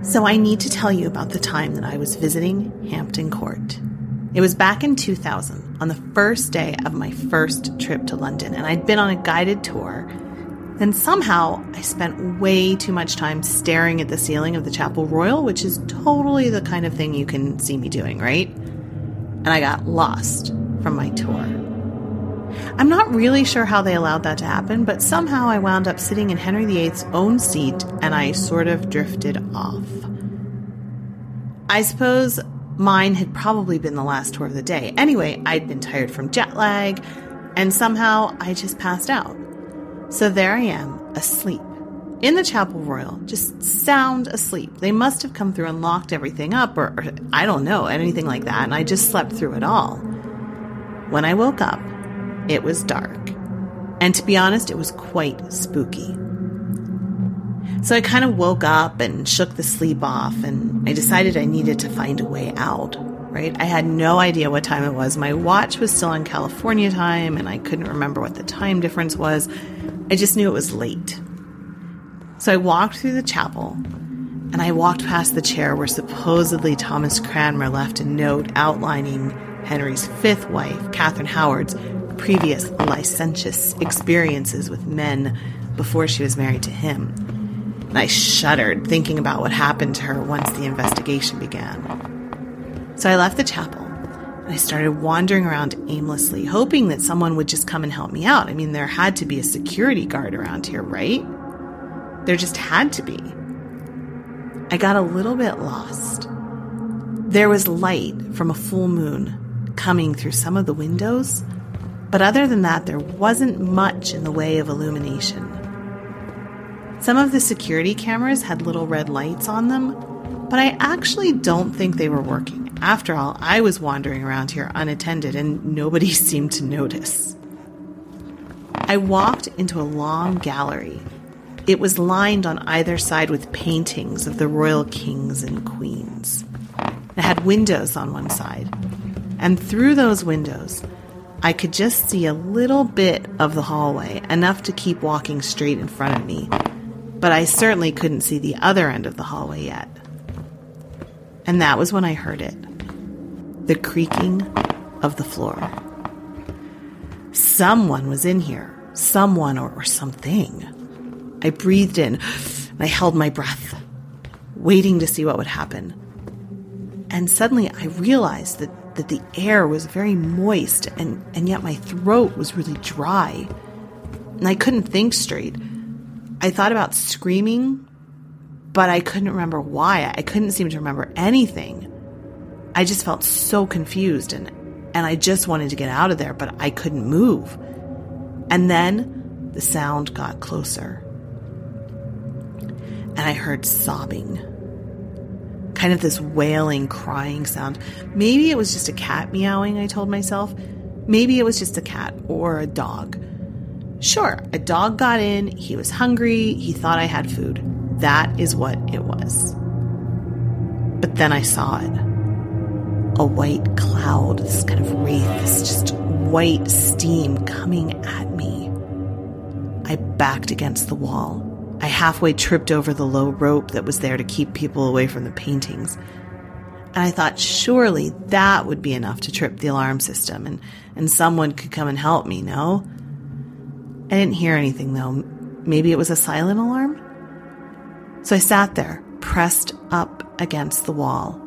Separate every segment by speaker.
Speaker 1: So I need to tell you about the time that I was visiting Hampton Court. It was back in 2000, on the first day of my first trip to London, and I'd been on a guided tour. And somehow I spent way too much time staring at the ceiling of the Chapel Royal, which is totally the kind of thing you can see me doing, right? And I got lost from my tour. I'm not really sure how they allowed that to happen, but somehow I wound up sitting in Henry VIII's own seat and I sort of drifted off. I suppose mine had probably been the last tour of the day. Anyway, I'd been tired from jet lag, and somehow I just passed out. So there I am, asleep. In the Chapel Royal, just sound asleep. They must have come through and locked everything up, or, or I don't know, anything like that, and I just slept through it all. When I woke up, it was dark. And to be honest, it was quite spooky. So I kind of woke up and shook the sleep off, and I decided I needed to find a way out, right? I had no idea what time it was. My watch was still on California time, and I couldn't remember what the time difference was. I just knew it was late. So I walked through the chapel, and I walked past the chair where supposedly Thomas Cranmer left a note outlining Henry's fifth wife, Catherine Howard's, previous licentious experiences with men before she was married to him. And I shuddered thinking about what happened to her once the investigation began. So I left the chapel and I started wandering around aimlessly, hoping that someone would just come and help me out. I mean, there had to be a security guard around here, right? There just had to be. I got a little bit lost. There was light from a full moon coming through some of the windows, but other than that, there wasn't much in the way of illumination. Some of the security cameras had little red lights on them, but I actually don't think they were working. After all, I was wandering around here unattended and nobody seemed to notice. I walked into a long gallery. It was lined on either side with paintings of the royal kings and queens. It had windows on one side, and through those windows, I could just see a little bit of the hallway, enough to keep walking straight in front of me, but I certainly couldn't see the other end of the hallway yet. And that was when I heard it the creaking of the floor. Someone was in here, someone or, or something. I breathed in and I held my breath, waiting to see what would happen. And suddenly I realized that that the air was very moist and, and yet my throat was really dry. And I couldn't think straight. I thought about screaming, but I couldn't remember why. I couldn't seem to remember anything. I just felt so confused and, and I just wanted to get out of there, but I couldn't move. And then the sound got closer. And I heard sobbing kind of this wailing, crying sound. Maybe it was just a cat meowing, I told myself. Maybe it was just a cat or a dog. Sure, a dog got in, he was hungry, he thought I had food. That is what it was. But then I saw it a white cloud, this kind of wraith, this just white steam coming at me. I backed against the wall. I halfway tripped over the low rope that was there to keep people away from the paintings. And I thought surely that would be enough to trip the alarm system and, and someone could come and help me, no? I didn't hear anything though. Maybe it was a silent alarm? So I sat there, pressed up against the wall,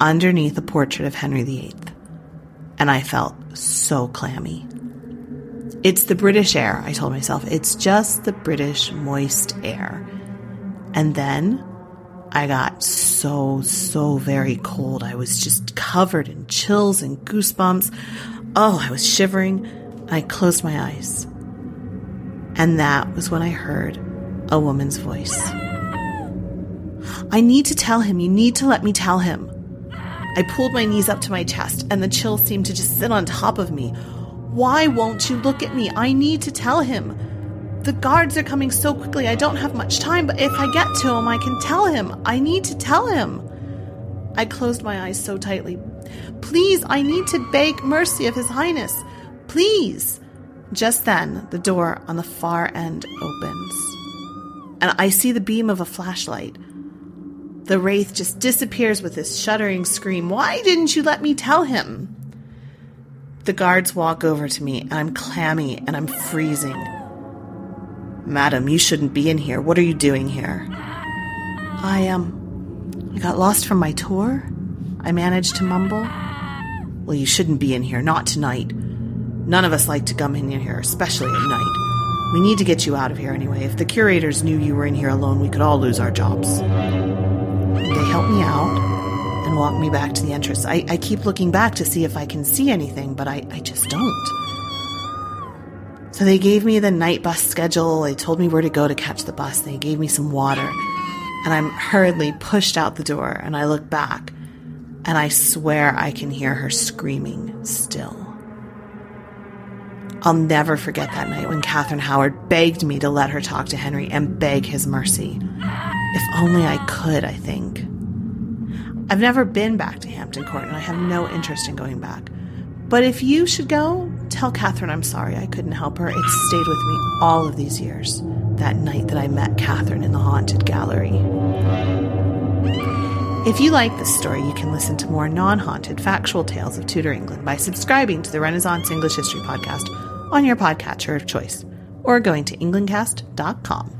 Speaker 1: underneath a portrait of Henry VIII, and I felt so clammy. It's the British air, I told myself. It's just the British moist air. And then I got so, so very cold. I was just covered in chills and goosebumps. Oh, I was shivering. I closed my eyes. And that was when I heard a woman's voice. I need to tell him. You need to let me tell him. I pulled my knees up to my chest, and the chill seemed to just sit on top of me. Why won't you look at me? I need to tell him. The guards are coming so quickly, I don't have much time, but if I get to him, I can tell him. I need to tell him. I closed my eyes so tightly. Please, I need to beg mercy of His Highness. Please. Just then, the door on the far end opens, and I see the beam of a flashlight. The wraith just disappears with this shuddering scream. Why didn't you let me tell him? The guards walk over to me, and I'm clammy and I'm freezing. Madam, you shouldn't be in here. What are you doing here? I, um, I got lost from my tour. I managed to mumble. Well, you shouldn't be in here, not tonight. None of us like to come in here, especially at night. We need to get you out of here anyway. If the curators knew you were in here alone, we could all lose our jobs. They help me out and walk me back to the entrance. I, I keep looking back to see if I can see anything, but I, I just don't. So they gave me the night bus schedule. They told me where to go to catch the bus. They gave me some water. And I'm hurriedly pushed out the door and I look back and I swear I can hear her screaming still. I'll never forget that night when Catherine Howard begged me to let her talk to Henry and beg his mercy. If only I could, I think. I've never been back to Hampton Court and I have no interest in going back. But if you should go, tell Catherine I'm sorry I couldn't help her. It stayed with me all of these years, that night that I met Catherine in the haunted gallery. If you like this story, you can listen to more non haunted factual tales of Tudor England by subscribing to the Renaissance English History Podcast on your podcatcher of choice or going to englandcast.com.